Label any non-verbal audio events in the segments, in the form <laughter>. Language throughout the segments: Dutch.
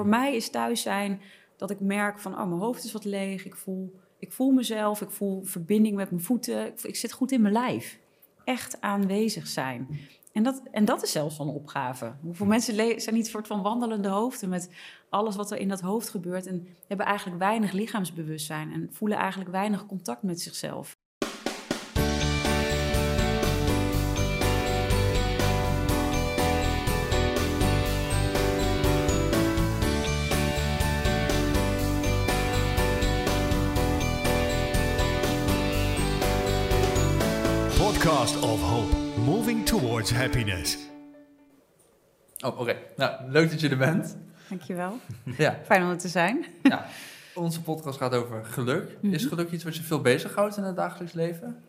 voor mij is thuis zijn dat ik merk van, oh, mijn hoofd is wat leeg. Ik voel, ik voel mezelf, ik voel verbinding met mijn voeten. Ik, ik zit goed in mijn lijf. Echt aanwezig zijn. En dat, en dat is zelfs een opgave. Hoeveel mensen le- zijn niet een soort van wandelende hoofden met alles wat er in dat hoofd gebeurt en hebben eigenlijk weinig lichaamsbewustzijn en voelen eigenlijk weinig contact met zichzelf. Towards happiness. Oh, oké. Nou, leuk dat je er bent. Dankjewel. Ja, Fijn om er te zijn. ja. Onze podcast gaat over geluk. Is geluk iets wat je veel bezighoudt in het dagelijks leven?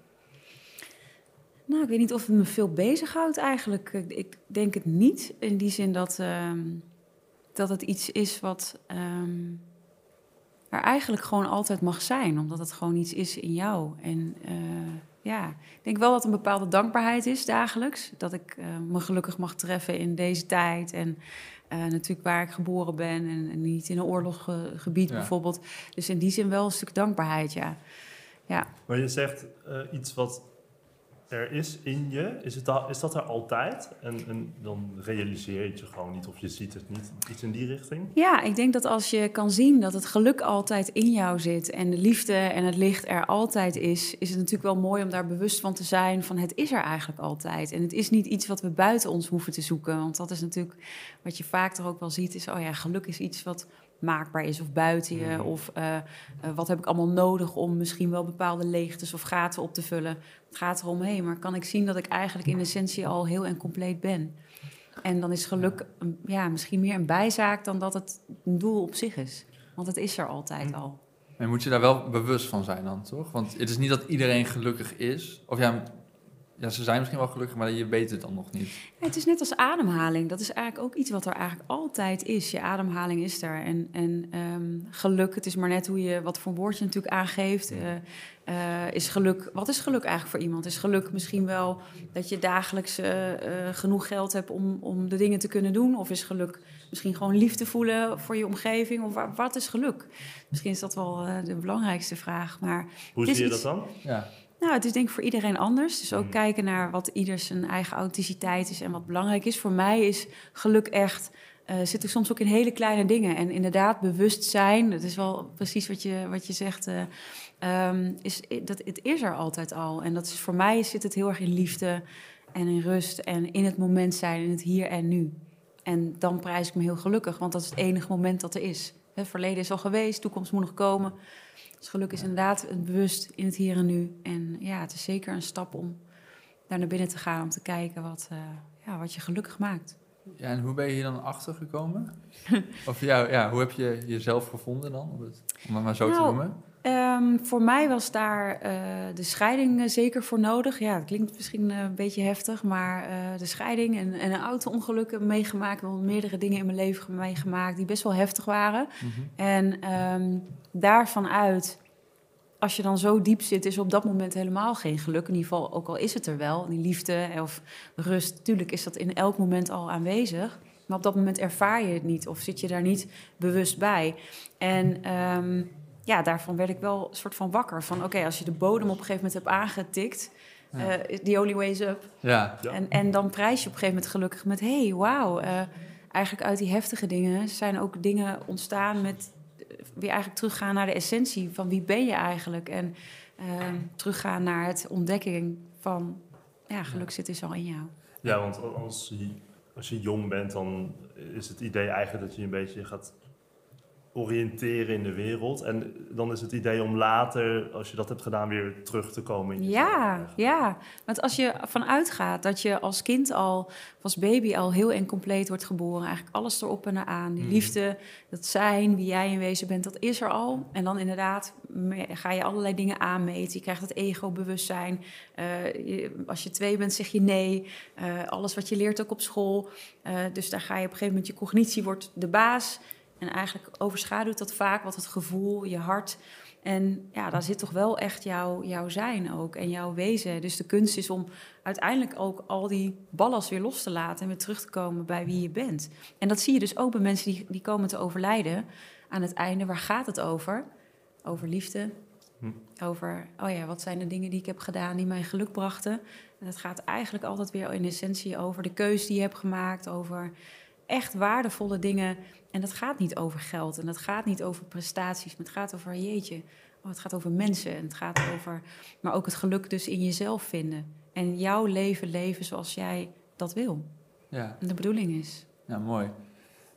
Nou, ik weet niet of het me veel bezighoudt eigenlijk. Ik, ik denk het niet. In die zin dat, ehm, dat het iets is wat ehm, er eigenlijk gewoon altijd mag zijn. Omdat het gewoon iets is in jou. En eh, ja, ik denk wel dat een bepaalde dankbaarheid is dagelijks. Dat ik eh, me gelukkig mag treffen in deze tijd. En eh, natuurlijk waar ik geboren ben. En, en niet in een oorlogsgebied Ja. bijvoorbeeld. Dus in die zin wel een stuk dankbaarheid, ja. Ja. Maar je zegt eh, iets wat er is in je, is, het is dat er altijd? En, en dan realiseer je het je gewoon niet of je ziet het niet. Iets in die richting? Ja, ik denk dat als je kan zien dat het geluk altijd in jou zit en de liefde en het licht er altijd is, is het natuurlijk wel mooi om daar bewust van te zijn van het is er eigenlijk altijd. En het is niet iets wat we buiten ons hoeven te zoeken, want dat is natuurlijk wat je vaak toch ook wel ziet, is oh ja, geluk is iets wat maakbaar is of buiten je, Mhm. of eh, eh, wat heb ik allemaal nodig om misschien wel bepaalde leegtes of gaten op te vullen. Het gaat erom, hé, maar kan ik zien dat ik eigenlijk in essentie al heel en compleet ben? En dan is geluk ja, misschien meer een bijzaak dan dat het een doel op zich is. Want het is er altijd al. Maar moet je daar wel bewust van zijn dan, toch? Want het is niet dat iedereen gelukkig is. Of ja, ja ze zijn misschien wel gelukkig, maar je weet het dan nog niet. Ja, het is net als ademhaling. Dat is eigenlijk ook iets wat er eigenlijk altijd is. Je ademhaling is er. En, en ehm, geluk, het is maar net hoe je, wat voor woord je natuurlijk aangeeft. Eh, eh, is geluk, wat is geluk eigenlijk voor iemand? Is geluk misschien wel dat je dagelijks eh, genoeg geld hebt om, om de dingen te kunnen doen? Of is geluk misschien gewoon liefde voelen voor je omgeving? Of wa- wat is geluk? Misschien is dat wel de belangrijkste vraag. Maar Hoe zie je iets- dat dan? Ja, nou, het is denk ik voor iedereen anders. Dus ook Mm. kijken naar wat ieder zijn eigen authenticiteit is en wat belangrijk is. Voor mij is geluk echt, eh zit er soms ook in hele kleine dingen. En inderdaad, bewustzijn, dat is wel precies wat je, wat je zegt, eh, ehm, is, dat, het is er altijd al. En dat is, voor mij zit het heel erg in liefde en in rust en in het moment zijn, in het hier en nu. En dan prijs ik me heel gelukkig, want dat is het enige moment dat er is. Het verleden is al geweest, toekomst moet nog komen. Dus geluk is inderdaad een bewust in het hier en nu. En ja, het is zeker een stap om daar naar binnen te gaan om te kijken wat, eh, ja, wat je gelukkig maakt. ja en hoe ben je hier dan achter gekomen? <laughs> of ja, ja, hoe heb je jezelf gevonden dan? Om het, om het maar zo te Nou, noemen. Ehm, voor mij was daar eh, de scheiding eh, zeker voor nodig. Ja, het klinkt misschien eh, een beetje heftig, maar de scheiding en, en een auto-ongeluk meegemaakt. Wel meerdere dingen in mijn leven meegemaakt die best wel heftig waren. Mhm. En ehm, daarvan uit, als je dan zo diep zit, is op dat moment helemaal geen geluk. In ieder geval, ook al is het er wel, die liefde of rust, natuurlijk is dat in elk moment al aanwezig. Maar op dat moment ervaar je het niet of zit je daar niet bewust bij. En ehm, ja, daarvan werd ik wel een soort van wakker. Van oké, als je de bodem op een gegeven moment hebt aangetikt, Ja. eh, the only way is up. Ja, Ja. En, en dan prijs je op een gegeven moment gelukkig met... hé, hey, wauw, eh, eigenlijk uit die heftige dingen zijn ook dingen ontstaan met... eh, weer eigenlijk teruggaan naar de essentie van wie ben je eigenlijk. En ehm, teruggaan naar het ontdekking van... ja, geluk zit dus al in jou. Ja, want als je, als je jong bent, dan is het idee eigenlijk dat je een beetje gaat oriënteren in de wereld. En dan is het idee om later, als je dat hebt gedaan, weer terug te komen in Ja, ja. Want als je vanuit gaat dat je als kind al, als baby al heel en compleet wordt geboren, eigenlijk alles erop en eraan, die Mhm. liefde, dat zijn, wie jij in wezen bent, dat is er al. En dan inderdaad ga je allerlei dingen aanmeten. Je krijgt het ego-bewustzijn. Eh, als je twee bent, zeg je nee. Eh, alles wat je leert ook op school. Eh, dus daar ga je op een gegeven moment, je cognitie wordt de baas. En eigenlijk overschaduwt dat vaak wat het gevoel, je hart. En ja, daar zit toch wel echt jouw, jouw zijn ook en jouw wezen. Dus de kunst is om uiteindelijk ook al die ballast weer los te laten en weer terug te komen bij wie je bent. En dat zie je dus ook bij mensen die, die komen te overlijden. Aan het einde, waar gaat het over? Over liefde. Hm. Over, oh ja, wat zijn de dingen die ik heb gedaan die mij geluk brachten? En dat gaat eigenlijk altijd weer in essentie over de keus die je hebt gemaakt, over echt waardevolle dingen. En dat gaat niet over geld en dat gaat niet over prestaties, maar het gaat over jeetje. Oh, het gaat over mensen en het gaat over, maar ook het geluk dus in jezelf vinden. En jouw leven leven zoals jij dat wil. Ja, En de bedoeling is. ja, mooi.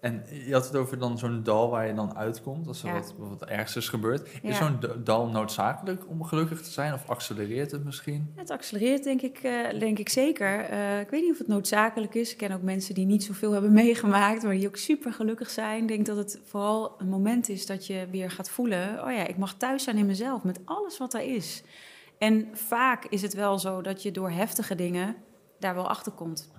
En je had het over dan zo'n dal waar je dan uitkomt, als er Ja. wat, wat ergs is gebeurd. Ja. Is zo'n dal noodzakelijk om gelukkig te zijn? Of accelereert het misschien? Het accelereert denk ik, eh, denk ik zeker. Eh, ik weet niet of het noodzakelijk is. Ik ken ook mensen die niet zoveel hebben <laughs> meegemaakt, maar die ook super gelukkig zijn. Ik denk dat het vooral een moment is dat je weer gaat voelen: oh ja, ik mag thuis zijn in mezelf met alles wat er is. En vaak is het wel zo dat je door heftige dingen daar wel achter komt.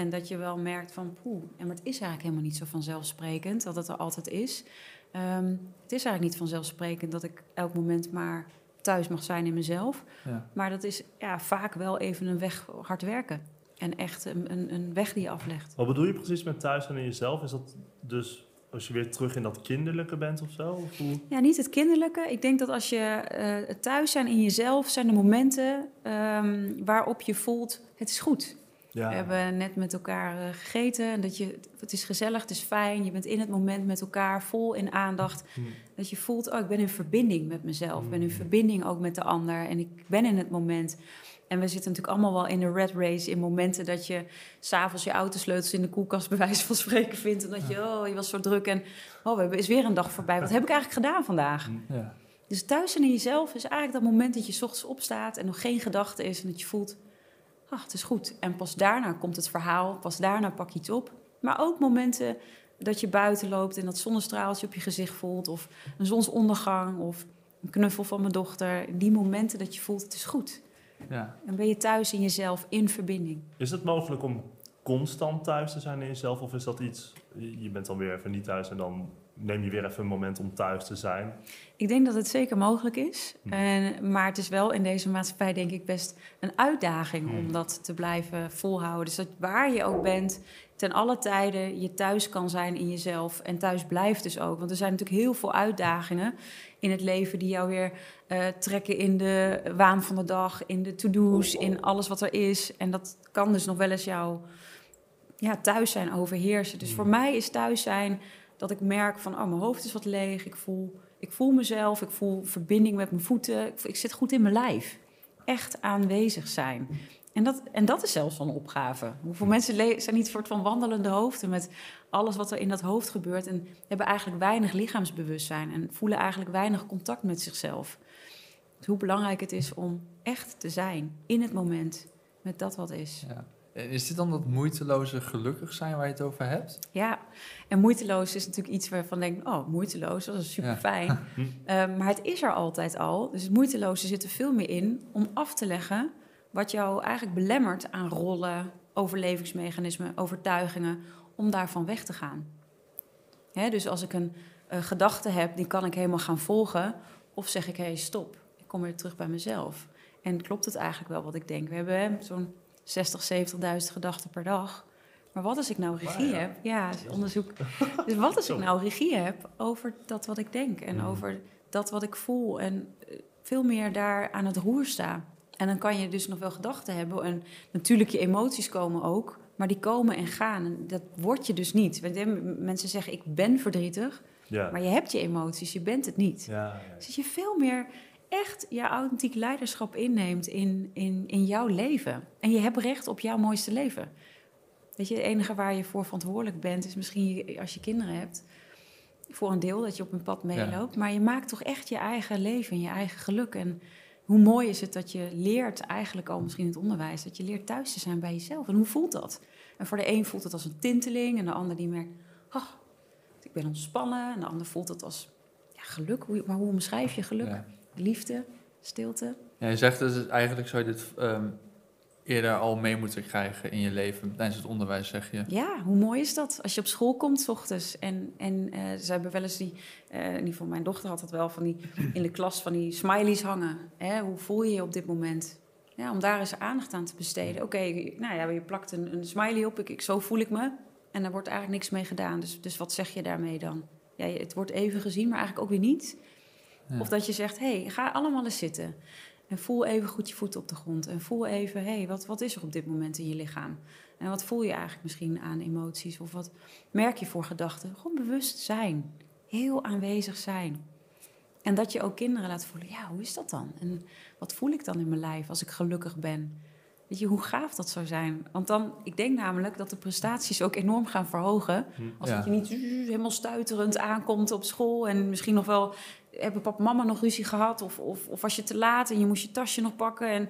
En dat je wel merkt van, poeh, en maar het is eigenlijk helemaal niet zo vanzelfsprekend dat het er altijd is. Ehm, het is eigenlijk niet vanzelfsprekend dat ik elk moment maar thuis mag zijn in mezelf. Ja. Maar dat is ja, vaak wel even een weg hard werken. En echt een, een, een weg die je aflegt. Wat bedoel je precies met thuis zijn in jezelf? Is dat dus als je weer terug in dat kinderlijke bent of zo? Of hoe? Ja, niet het kinderlijke. Ik denk dat als je eh, thuis zijn in jezelf, zijn de momenten ehm, waarop je voelt, het is goed. Ja. We hebben net met elkaar eh, gegeten en dat je, het is gezellig, het is fijn. Je bent in het moment met elkaar, vol in aandacht. Hm. Dat je voelt, oh, ik ben in verbinding met mezelf. Ik ben in Mm. verbinding ook met de ander. En ik ben in het moment. En we zitten natuurlijk allemaal wel in de red race. In momenten dat je s'avonds je autosleutels in de koelkast bij wijze van spreken vindt. Omdat je, oh, je was zo druk. En oh, we hebben, is weer een dag voorbij. Wat heb ik eigenlijk gedaan vandaag? Ja. Dus thuis zijn in jezelf is eigenlijk dat moment dat je 's ochtends opstaat en nog geen gedachte is. En dat je voelt, ach, het is goed. En pas daarna komt het verhaal. Pas daarna pak je iets op. Maar ook momenten dat je buiten loopt en dat zonnestraaltje op je gezicht voelt. Of een zonsondergang of een knuffel van mijn dochter. Die momenten dat je voelt, het is goed. Ja. Dan ben je thuis in jezelf, in verbinding. Is het mogelijk om constant thuis te zijn in jezelf? Of is dat iets, je bent dan weer even niet thuis en dan neem je weer even een moment om thuis te zijn? Ik denk dat het zeker mogelijk is. Hm. En, maar het is wel in deze maatschappij, denk ik, best een uitdaging Hm. om dat te blijven volhouden. Dus dat waar je ook bent, ten alle tijden je thuis kan zijn in jezelf. En thuis blijft dus ook. Want er zijn natuurlijk heel veel uitdagingen in het leven die jou weer eh, trekken in de waan van de dag, in de to-do's, in alles wat er is. En dat kan dus nog wel eens jouw ja, thuis zijn overheersen. Dus voor mij is thuis zijn dat ik merk van, oh, mijn hoofd is wat leeg. Ik voel, ik voel mezelf, ik voel verbinding met mijn voeten. Ik, ik zit goed in mijn lijf. Echt aanwezig zijn. En dat, en dat is zelfs een opgave. Hoeveel mensen zijn niet een soort van wandelende hoofden met alles wat er in dat hoofd gebeurt en hebben eigenlijk weinig lichaamsbewustzijn en voelen eigenlijk weinig contact met zichzelf. Dus hoe belangrijk het is om echt te zijn in het moment met dat wat is. ja. En is dit dan dat moeiteloze gelukkig zijn waar je het over hebt? Ja, en moeiteloos is natuurlijk iets waarvan ik denk, oh, moeiteloos, dat is super fijn. Hm. <laughs> maar het is er altijd al. Dus het moeiteloze zit er veel meer in om af te leggen wat jou eigenlijk belemmert aan rollen, overlevingsmechanismen, overtuigingen, om daarvan weg te gaan. Hè, dus als ik een eh, gedachte heb, die kan ik helemaal gaan volgen. Of zeg ik, hé, hey, stop, ik kom weer terug bij mezelf. En klopt het eigenlijk wel wat ik denk? We hebben zo'n 60, 70.000 gedachten per dag. Maar wat als ik nou regie ja. heb? Ja, onderzoek. Dus wat als ik nou regie heb over dat wat ik denk en Mhm. over dat wat ik voel en eh, veel meer daar aan het roer sta. En dan kan je dus nog wel gedachten hebben en natuurlijk je emoties komen ook, maar die komen en gaan en dat word je dus niet. Mensen zeggen ik ben verdrietig, Ja. maar je hebt je emoties, je bent het niet. Ja, ja. Dus je veel meer echt je authentiek leiderschap inneemt in, in, in jouw leven. En je hebt recht op jouw mooiste leven. Weet je, het enige waar je voor verantwoordelijk bent, is misschien als je kinderen hebt. Voor een deel dat je op een pad meeloopt. Maar je maakt toch echt je eigen leven en je eigen geluk. En hoe mooi is het dat je leert, eigenlijk al misschien in het onderwijs, dat je leert thuis te zijn bij jezelf. En hoe voelt dat? En voor de een voelt het als een tinteling, en de ander die merkt, oh, ik ben ontspannen. En de ander voelt het als ja, geluk. Maar hoe omschrijf je geluk? Ja. Liefde, stilte. Ja, je zegt dus eigenlijk zou je dit ehm, eerder al mee moeten krijgen in je leven tijdens het onderwijs, zeg je. Ja, hoe mooi is dat? Als je op school komt, s ochtends. En, en eh, ze hebben wel eens die, eh, in ieder geval mijn dochter had dat wel, van die, in de klas van die smileys hangen. Hè? Hoe voel je je op dit moment? Ja, om daar eens aandacht aan te besteden. Oké, nou ja, je plakt een, een smiley op, ik, ik, zo voel ik me. En daar wordt eigenlijk niks mee gedaan. Dus, dus wat zeg je daarmee dan? Ja, het wordt even gezien, maar eigenlijk ook weer niet. Of dat je zegt, hé, hey, ga allemaal eens zitten. En voel even goed je voeten op de grond. En voel even, hé, hey, wat, wat is er op dit moment in je lichaam? En wat voel je eigenlijk misschien aan emoties? Of wat merk je voor gedachten? Gewoon bewust zijn. Heel aanwezig zijn. En dat je ook kinderen laat voelen, ja, hoe is dat dan? En wat voel ik dan in mijn lijf als ik gelukkig ben? Weet je, hoe gaaf dat zou zijn? Want dan, ik denk namelijk dat de prestaties ook enorm gaan verhogen. Als Ja. dat je niet helemaal stuiterend aankomt op school en misschien nog wel hebben papa en mama nog ruzie gehad? Of, of, of was je te laat en je moest je tasje nog pakken en,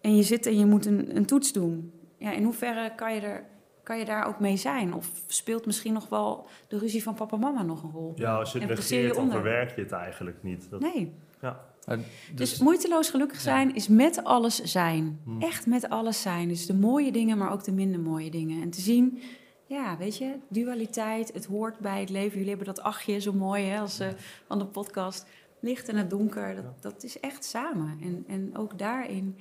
en je zit en je moet een, een toets doen? Ja, in hoeverre kan je, er, kan je daar ook mee zijn? Of speelt misschien nog wel de ruzie van papa en mama nog een rol? Ja, als je het negeert, dan verwerk je het eigenlijk niet. Dat, Nee. ja. Dus, Dus, moeiteloos gelukkig zijn is met alles zijn. Hmm. Echt met alles zijn. Dus de mooie dingen, maar ook de minder mooie dingen. En te zien, ja, weet je, dualiteit, het hoort bij het leven. Jullie hebben dat achtje zo mooi hè, als eh, van de podcast. Licht en het donker, dat, dat is echt samen. En, en ook daarin,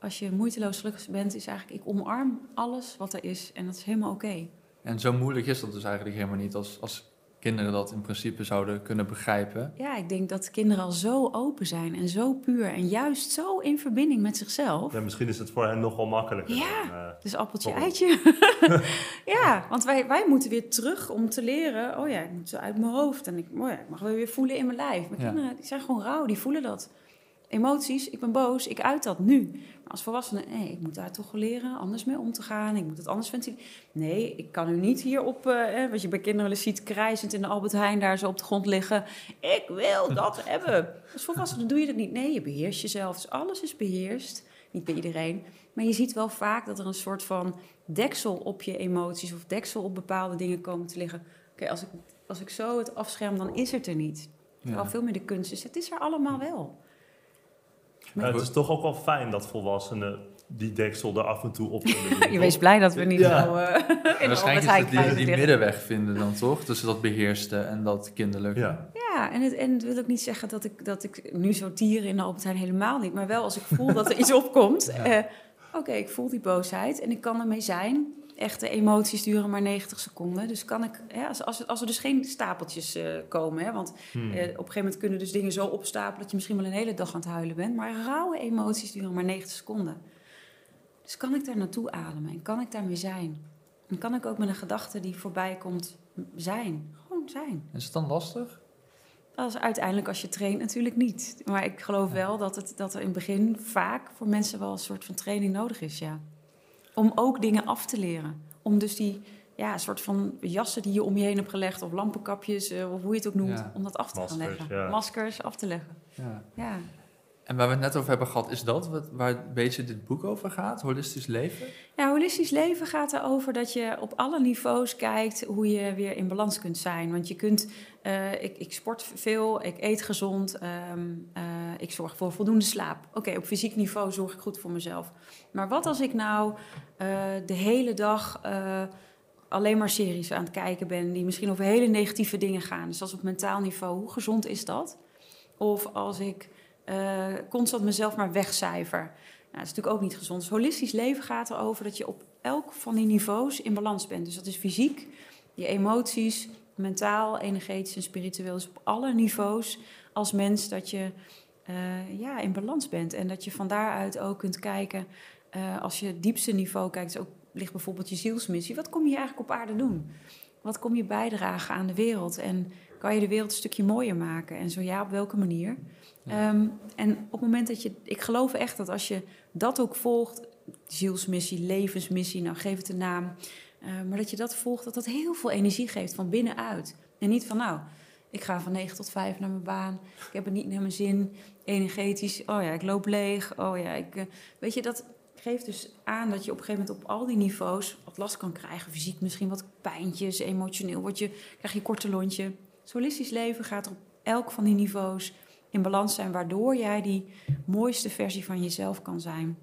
als je moeiteloos gelukkig bent, is eigenlijk, ik omarm alles wat er is. En dat is helemaal oké. en zo moeilijk is dat dus eigenlijk helemaal niet als, als kinderen dat in principe zouden kunnen begrijpen. Ja, ik denk dat kinderen al zo open zijn en zo puur. En juist zo in verbinding met zichzelf. Ja, misschien is het voor hen nog wel makkelijker. Ja. dan, Dus appeltje, eitje. <laughs> <laughs> ja, want wij, wij moeten weer terug om te leren. Oh ja, ik moet zo uit mijn hoofd. En ik, oh ja, ik mag weer weer voelen in mijn lijf. Mijn Ja. kinderen die zijn gewoon rauw, die voelen dat. Emoties, ik ben boos, ik uit dat nu. Als volwassene, nee, ik moet daar toch leren anders mee om te gaan. Ik moet het anders ventileren. Nee, ik kan u niet hierop, eh, wat je bij kinderen eens ziet, krijzend in de Albert Heijn daar zo op de grond liggen. Ik wil <laughs> dat hebben. Als volwassene doe je dat niet. Nee, je beheerst jezelf. Dus alles is beheerst. Niet bij iedereen. Maar je ziet wel vaak dat er een soort van deksel op je emoties of deksel op bepaalde dingen komen te liggen. Oké, als, ik, als ik zo het afscherm, dan is het er niet. Terwijl Ja. veel meer de kunst is. Het is er allemaal wel. Maar het is toch ook wel fijn dat volwassenen die deksel er af en toe op kunnen doen. <laughs> Je wees blij dat we niet Ja. zo uh, <laughs> in Albert waarschijnlijk is Heijn het die, die middenweg vinden dan toch? Tussen dat beheerste en dat kinderlijke. Ja. Ja, en het, en het wil ook niet zeggen dat ik, dat ik nu zo tieren in de Albert Heijn helemaal niet. Maar wel als ik voel dat er <laughs> iets opkomt. Ja. eh, Oké, ik voel die boosheid en ik kan ermee zijn. Echte emoties duren maar 90 seconden. Dus kan ik, hè, als, als, als er dus geen stapeltjes eh, komen. Hè, want Hmm. eh, op een gegeven moment kunnen dus dingen zo opstapelen dat je misschien wel een hele dag aan het huilen bent. Maar rauwe emoties duren maar 90 seconden. Dus kan ik daar naartoe ademen en kan ik daarmee zijn? En kan ik ook met een gedachte die voorbij komt zijn? Gewoon zijn. Is het dan lastig? Dat is uiteindelijk als je traint natuurlijk niet. Maar ik geloof wel dat, het, dat er in het begin vaak voor mensen wel een soort van training nodig is, ja. Om ook dingen af te leren. Om dus die ja, soort van jassen die je om je heen hebt gelegd... of lampenkapjes, eh, of hoe je het ook noemt, Ja. om dat af te gaan leggen. ja. Maskers af te leggen, Ja. ja. En waar we het net over hebben gehad, is dat wat, waar een beetje dit boek over gaat? Holistisch leven? Ja, holistisch leven gaat erover dat je op alle niveaus kijkt hoe je weer in balans kunt zijn. Want je kunt, eh, ik, ik sport veel, ik eet gezond, ehm, eh, ik zorg voor voldoende slaap. Oké, op fysiek niveau zorg ik goed voor mezelf. Maar wat als ik nou eh, de hele dag alleen maar series aan het kijken ben die misschien over hele negatieve dingen gaan? Dus is op mentaal niveau, hoe gezond is dat? Of als ik eh, constant mezelf maar wegcijfer. Nou, dat is natuurlijk ook niet gezond. Dus holistisch leven gaat erover dat je op elk van die niveaus in balans bent. Dus dat is fysiek, je emoties, mentaal, energetisch en spiritueel. Dus op alle niveaus als mens dat je eh, ja, in balans bent. En dat je van daaruit ook kunt kijken, eh, als je het diepste niveau kijkt, dus ook ligt bijvoorbeeld je zielsmissie. Wat kom je eigenlijk op aarde doen? Wat kom je bijdragen aan de wereld? En kan je de wereld een stukje mooier maken? En zo ja, op welke manier? Ja. Ehm, en op het moment dat je, ik geloof echt dat als je dat ook volgt, zielsmissie, levensmissie, nou geef het een naam, eh, maar dat je dat volgt, dat dat heel veel energie geeft van binnenuit. En niet van nou, ik ga van 9 tot 5 naar mijn baan, ik heb het niet naar mijn zin, energetisch, oh ja, ik loop leeg, oh ja, ik, eh, weet je, dat geeft dus aan dat je op een gegeven moment op al die niveaus wat last kan krijgen, fysiek misschien wat pijntjes, emotioneel word je, krijg je een korte lontje. Solistisch leven gaat op elk van die niveaus in balans zijn, waardoor jij die mooiste versie van jezelf kan zijn.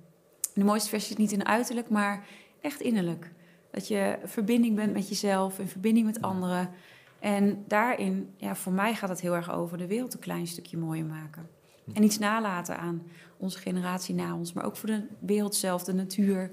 de mooiste versie zit niet in uiterlijk, maar echt innerlijk. Dat je verbinding bent met jezelf, in verbinding met anderen. En daarin, ja, voor mij gaat het heel erg over de wereld een klein stukje mooier maken. En iets nalaten aan onze generatie na ons, maar ook voor de wereld zelf, de natuur,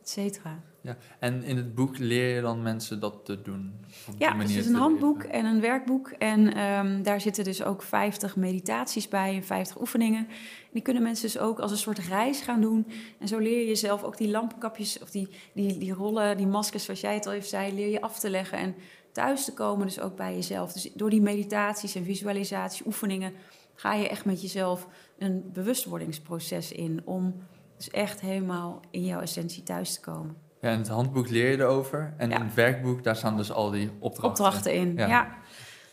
et cetera. Ja. En in het boek leer je dan mensen dat te doen? Op die Ja, manier dus het is een handboek en een werkboek. En ehm, daar zitten dus ook 50 meditaties bij en 50 oefeningen. En die kunnen mensen dus ook als een soort reis gaan doen. En zo leer je jezelf ook die lampenkapjes of die, die, die rollen, die maskers, zoals jij het al even zei, leer je af te leggen. En thuis te komen dus ook bij jezelf. Dus door die meditaties en visualisatie, oefeningen, ga je echt met jezelf een bewustwordingsproces in. Om dus echt helemaal in jouw essentie thuis te komen. Ja, in het handboek leer je erover. En in het werkboek, daar staan dus al die opdrachten. Opdrachten in, Ja.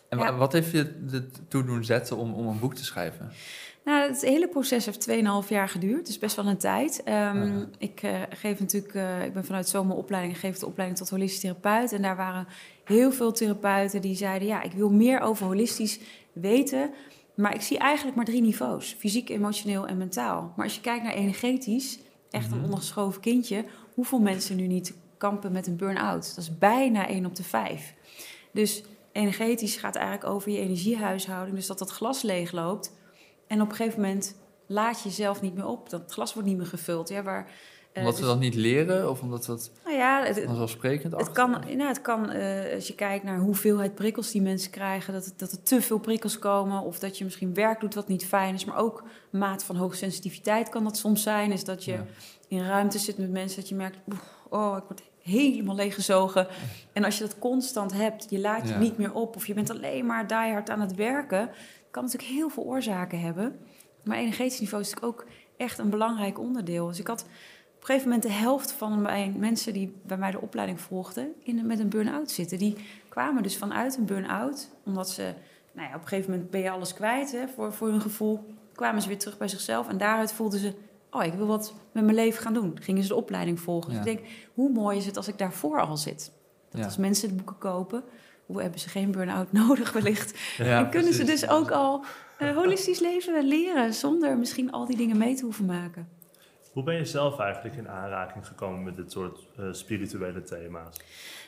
En Ja. wat heeft je ertoe doen zetten om, om een boek te schrijven? Nou, het hele proces heeft 2,5 jaar geduurd. Dus best wel een tijd. Ehm. Ik uh, geef natuurlijk, uh, ik ben vanuit zomeropleiding, geef de opleiding tot holistisch therapeut. En daar waren heel veel therapeuten die zeiden: Ja, ik wil meer over holistisch weten. Maar ik zie eigenlijk maar drie niveaus: fysiek, emotioneel en mentaal. Maar als je kijkt naar energetisch, echt een Mhm. ondergeschoven kindje, hoeveel mensen nu niet kampen met een burn-out? Dat is bijna 1 op de 5. Dus energetisch gaat eigenlijk over je energiehuishouding. Dus dat dat glas leegloopt. En op een gegeven moment laat je jezelf niet meer op. Dat glas wordt niet meer gevuld. Ja, waar, Omdat we dus- dat niet leren of omdat het Nou ja, het, vanzelfsprekend het kan, nou, het kan eh, als je kijkt naar hoeveelheid prikkels die mensen krijgen, dat, dat er te veel prikkels komen. Of dat je misschien werk doet wat niet fijn is. Maar ook maat van hoge sensitiviteit kan dat soms zijn. Is dat je Ja. in ruimte zit met mensen dat je merkt, oh, ik word helemaal leeggezogen. En als je dat constant hebt, je laat je Ja. niet meer op. Of je bent alleen maar die hard aan het werken. kan natuurlijk heel veel oorzaken hebben. Maar energetisch niveau is natuurlijk ook echt een belangrijk onderdeel. Dus ik had een gegeven moment de helft van mijn mensen die bij mij de opleiding volgden, in, met een burn-out zitten. Die kwamen dus vanuit een burn-out, omdat ze, nou ja, op een gegeven moment ben je alles kwijt hè, voor, voor hun gevoel. Kwamen ze weer terug bij zichzelf en daaruit voelden ze, oh, ik wil wat met mijn leven gaan doen. Gingen ze de opleiding volgen. Ja. Dus ik denk, hoe mooi is het als ik daarvoor al zit? Dat Ja. als mensen de boeken kopen, hoe hebben ze geen burn-out <laughs> nodig wellicht? Ja, en kunnen ze dus ook al eh, holistisch leven leren zonder misschien al die dingen mee te hoeven maken. Hoe ben je zelf eigenlijk in aanraking gekomen met dit soort eh, spirituele thema's?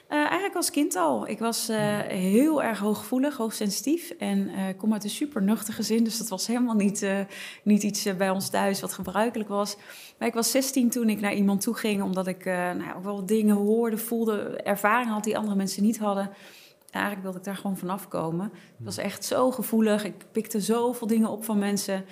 Eh, eigenlijk als kind al. Ik was eh, heel erg hooggevoelig, hoogsensitief. En ik kom uit een super nuchter gezin. Dus dat was helemaal niet, niet iets bij ons thuis wat gebruikelijk was. Maar ik was 16 toen ik naar iemand toe ging. Omdat ik nou, ook wel dingen hoorde, voelde, ervaring had die andere mensen niet hadden. Eigenlijk wilde ik daar gewoon vanaf komen. Ik was echt zo gevoelig. Ik pikte zoveel dingen op van mensen.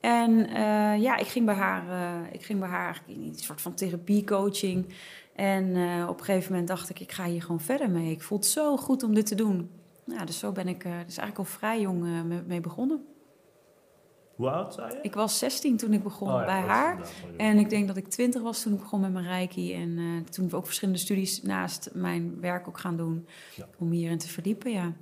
En eh, ja, ik ging bij haar, eh, ik ging bij haar eigenlijk in een soort van therapiecoaching. En eh, op een gegeven moment dacht ik, ik ga hier gewoon verder mee. Ik voel het zo goed om dit te doen. Nou, dus zo ben ik dus eigenlijk al vrij jong mee, begonnen. Hoe oud zei je? Ik was 16 toen ik begon Oh ja, bij haar. En ik denk dat ik 20 was toen ik begon met mijn reiki. En toen ik ook verschillende studies naast mijn werk ook gaan doen. Ja. Om hierin te verdiepen, ja.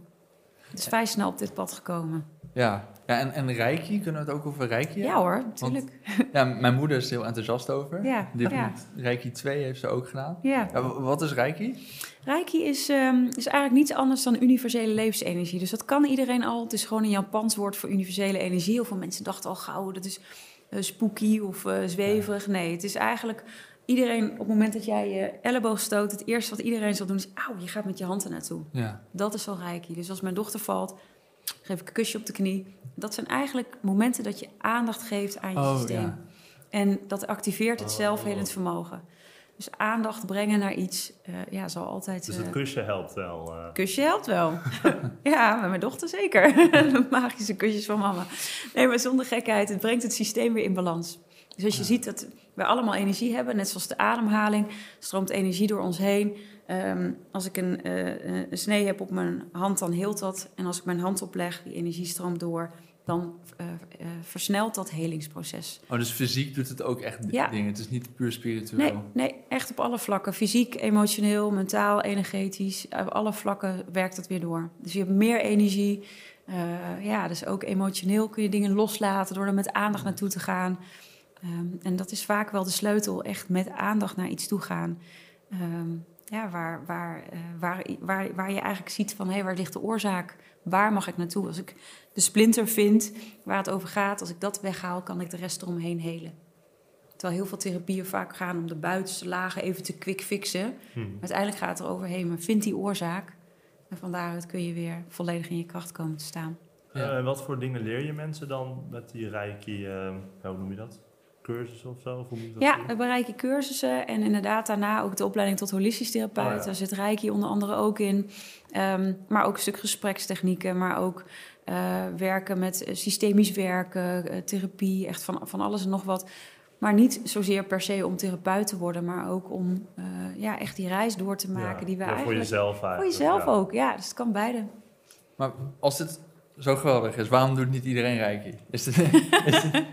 Het is vrij snel op dit pad gekomen. Ja, ja en, en Reiki, kunnen we het ook over Reiki Ja, hebben? hoor, natuurlijk. <laughs> Ja, mijn moeder is er heel enthousiast over. Ja, Die ja. Reiki 2 heeft ze ook gedaan. Ja. Ja, wat is Reiki? Reiki is, um, is eigenlijk niets anders dan universele levensenergie. Dus dat kan iedereen al. Het is gewoon een Japans woord voor universele energie. Heel veel mensen dachten al gauw, dat is uh, spooky of uh, zweverig. Nee, het is eigenlijk iedereen, op het moment dat jij je elleboog stoot... het eerste wat iedereen zal doen is, auw, je gaat met je hand er naartoe. Ja. Dat is al Reiki. Dus als mijn dochter valt, geef ik een kusje op de knie. Dat zijn eigenlijk momenten dat je aandacht geeft aan je Oh, systeem. ja. En dat activeert het Oh. zelfhelend vermogen. Dus aandacht brengen naar iets, uh, ja, zal altijd... Dus uh, het kusje helpt wel. eh. kusje helpt wel. <laughs> ja, met mijn dochter zeker. De <laughs> magische kusjes van mama. Nee, maar zonder gekheid, het brengt het systeem weer in balans. Dus als je Ja. ziet dat we allemaal energie hebben, net zoals de ademhaling, stroomt energie door ons heen. Ehm, als ik een, eh, een snee heb op mijn hand, dan heelt dat. En als ik mijn hand opleg, die energie stroomt door, dan eh, eh, versnelt dat helingsproces. Oh, dus fysiek doet het ook echt Ja. dingen. Het is niet puur spiritueel. Nee, nee, echt op alle vlakken. Fysiek, emotioneel, mentaal, energetisch. Op alle vlakken werkt het weer door. Dus je hebt meer energie. Ja, dus ook emotioneel kun je dingen loslaten door er met aandacht naartoe te gaan. Um, en dat is vaak wel de sleutel, echt met aandacht naar iets toe gaan. Um, ja, waar, waar, uh, waar, waar, waar je eigenlijk ziet van, hé, hey, waar ligt de oorzaak? Waar mag ik naartoe? Als ik de splinter vind waar het over gaat, als ik dat weghaal, kan ik de rest eromheen helen. Terwijl heel veel therapieën vaak gaan om de buitenste lagen even te quick fixen. Hm. Uiteindelijk gaat het er overheen, maar vind die oorzaak. En van daaruit kun je weer volledig in je kracht komen te staan. Ja. Eh, en wat voor dingen leer je mensen dan met die reiki, eh, hoe noem je dat? Cursus of zo? Of hoe moet je dat Ja, we bereiken cursussen en inderdaad daarna ook de opleiding tot holistisch therapeut. Oh ja. Daar zit Reiki onder andere ook in. Ehm, maar ook een stuk gesprekstechnieken, maar ook eh, werken met eh, systemisch werken, eh, therapie, echt van, van alles en nog wat. Maar niet zozeer per se om therapeut te worden, maar ook om eh, ja, echt die reis door te maken Ja, die we ja, voor eigenlijk... jezelf eigenlijk. Voor jezelf ja. ook, ja. Dus het kan beide. Maar als dit zo geweldig is, waarom doet niet iedereen Reiki? Is het, <laughs> is het-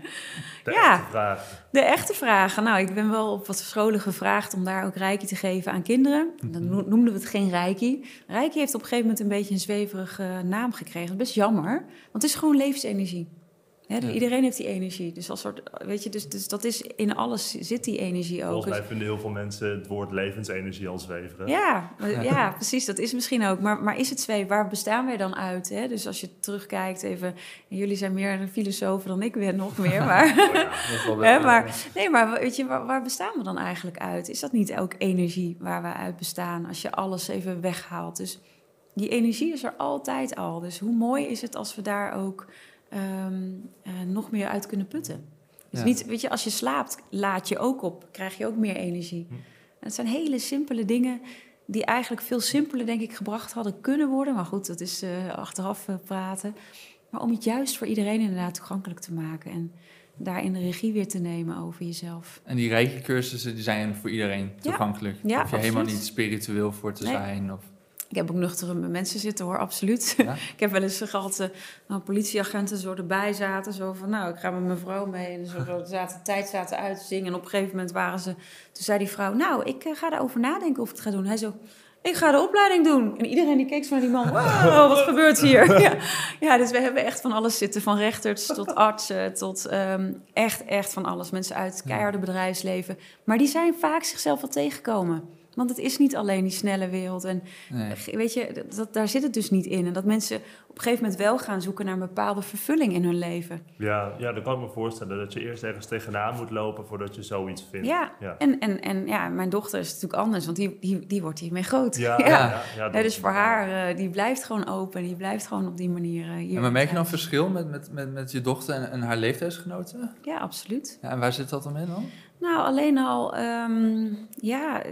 De Ja. echte vraag. De echte vragen. Nou, ik ben wel op wat scholen gevraagd om daar ook reiki te geven aan kinderen. Dan no- noemden we het geen reiki. Reiki heeft op een gegeven moment een beetje een zweverige naam gekregen. Best jammer, want het is gewoon levensenergie. Dus Ja. Iedereen heeft die energie. Dus, als soort, weet je, dus, dus dat is in alles zit die energie ook. Volgens Dus- mij vinden heel veel mensen het woord levensenergie al zweverig. ja, maar- <laughs> ja, precies. Dat is misschien ook. Maar, maar is het twee? Waar bestaan wij dan uit? Hè? Dus als je terugkijkt even... en jullie zijn meer een filosofen dan ik ben, nog meer. <laughs> Maar, Oh ja. wel Hè, maar, nee, maar weet je, waar, waar bestaan we dan eigenlijk uit? Is dat niet ook energie waar we uit bestaan? Als je alles even weghaalt. Dus die energie is er altijd al. Dus hoe mooi is het als we daar ook ehm, eh, nog meer uit kunnen putten? Dus Ja. niet, weet je, als je slaapt, laat je ook op. Krijg je ook meer energie. Hm. En het zijn hele simpele dingen die eigenlijk veel simpeler, denk ik, gebracht hadden kunnen worden. Maar goed, dat is eh, achteraf eh, praten. Maar om het juist voor iedereen inderdaad toegankelijk te maken. En daarin de regie weer te nemen over jezelf. En die Reiki-cursussen die zijn voor iedereen toegankelijk. Ja, Hoef je helemaal niet spiritueel voor te Nee. zijn. Of, Ik heb ook nuchtere mensen zitten hoor, absoluut. Ja? <laughs> ik heb wel eens gehad, eh, nou, politieagenten zo erbij zaten. Zo van, nou, ik ga met mijn vrouw mee. En zo, <laughs> zaten, tijd zaten uit te zingen. En op een gegeven moment waren ze... Toen zei die vrouw, nou, ik eh, ga erover nadenken of ik het ga doen. Hij zo, ik ga de opleiding doen. En iedereen die keek zo naar die man. Wow, wat <laughs> gebeurt hier? ja. ja, dus we hebben echt van alles zitten. Van rechters tot artsen tot ehm, echt, echt van alles. Mensen uit het keiharde bedrijfsleven. Maar die zijn vaak zichzelf wel tegengekomen. Want het is niet alleen die snelle wereld. En nee. Weet je, dat- daar zit het dus niet in. En dat mensen op een gegeven moment wel gaan zoeken naar een bepaalde vervulling in hun leven. Ja, ja, dat kan ik me voorstellen. Dat je eerst ergens tegenaan moet lopen voordat je zoiets vindt. Ja, ja. En, en, en ja, mijn dochter is natuurlijk anders, want die, die, die wordt hiermee groot. Ja, <laughs> Ja. ja, dus voor haar, eh, die blijft gewoon open. Die blijft gewoon op die manier eh, hier. En maar merk je dan verschil met, met, met, met je dochter en, en haar leeftijdsgenoten? Ja, absoluut. Ja, en waar zit dat dan in dan? Nou, alleen al, ehm, ja,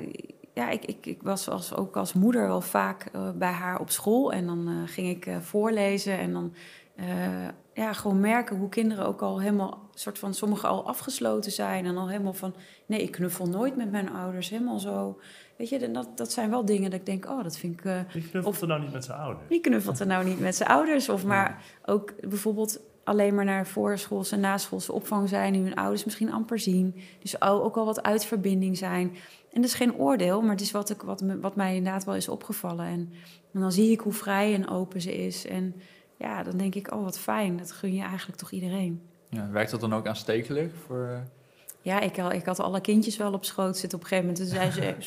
ja ik, ik, ik was als, ook als moeder wel vaak eh, bij haar op school. En dan eh, ging ik eh, voorlezen en dan ja, gewoon merken hoe kinderen ook al helemaal, soort van, sommigen al afgesloten zijn. En al helemaal van, nee, ik knuffel nooit met mijn ouders, helemaal zo. Weet je, dat, dat zijn wel dingen dat ik denk, oh, dat vind ik... Wie knuffelt er nou niet met zijn ouders? wie knuffelt er nou niet met zijn ouders? Of maar ook bijvoorbeeld alleen maar naar voorschoolse en naschoolse opvang zijn... die hun ouders misschien amper zien. Dus ook al wat uit verbinding zijn. En dat is geen oordeel, maar het is wat, ik, wat, me- wat mij inderdaad wel is opgevallen. En, en dan zie ik hoe vrij en open ze is. En ja, dan denk ik, oh wat fijn, dat gun je eigenlijk toch iedereen. Ja, werkt dat dan ook aanstekelijk? Voor, eh, Ja, ik, al- ik had alle kindjes wel op schoot zitten op een gegeven moment.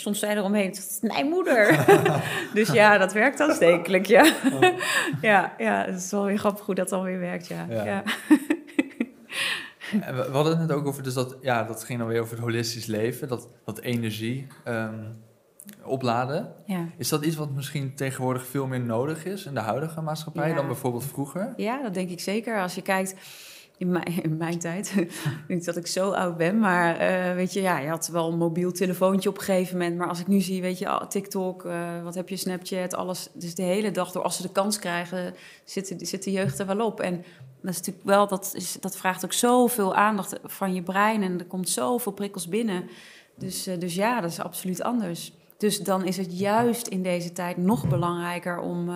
Toen <laughs> zei ze, eromheen. Toen dacht ik, Nee, moeder. <laughs> dus ja, dat werkt aanstekelijk, ja. <laughs> ja. Ja, het is wel weer grappig hoe dat dan weer werkt, ja. Ja. ja. En we, we hadden het net ook over, dus dat, ja, dat ging dan weer over het holistisch leven, dat, dat energie ehm, opladen. ja. Is dat iets wat misschien tegenwoordig veel meer nodig is in de huidige maatschappij Ja. dan bijvoorbeeld vroeger? Ja, dat denk ik zeker. Als je kijkt in mijn, in mijn tijd, <laughs> niet dat ik zo oud ben, maar eh, weet je, ja, je had wel een mobiel telefoontje op een gegeven moment. Maar als ik nu zie, weet je, TikTok, eh, wat heb je, Snapchat, alles. Dus de hele dag door, als ze de kans krijgen, zit, zit de jeugd er wel op. En dat is natuurlijk wel, dat, is, dat vraagt ook zoveel aandacht van je brein en er komt zoveel prikkels binnen. Dus, eh, dus ja, dat is absoluut anders. Dus dan is het juist in deze tijd nog belangrijker om,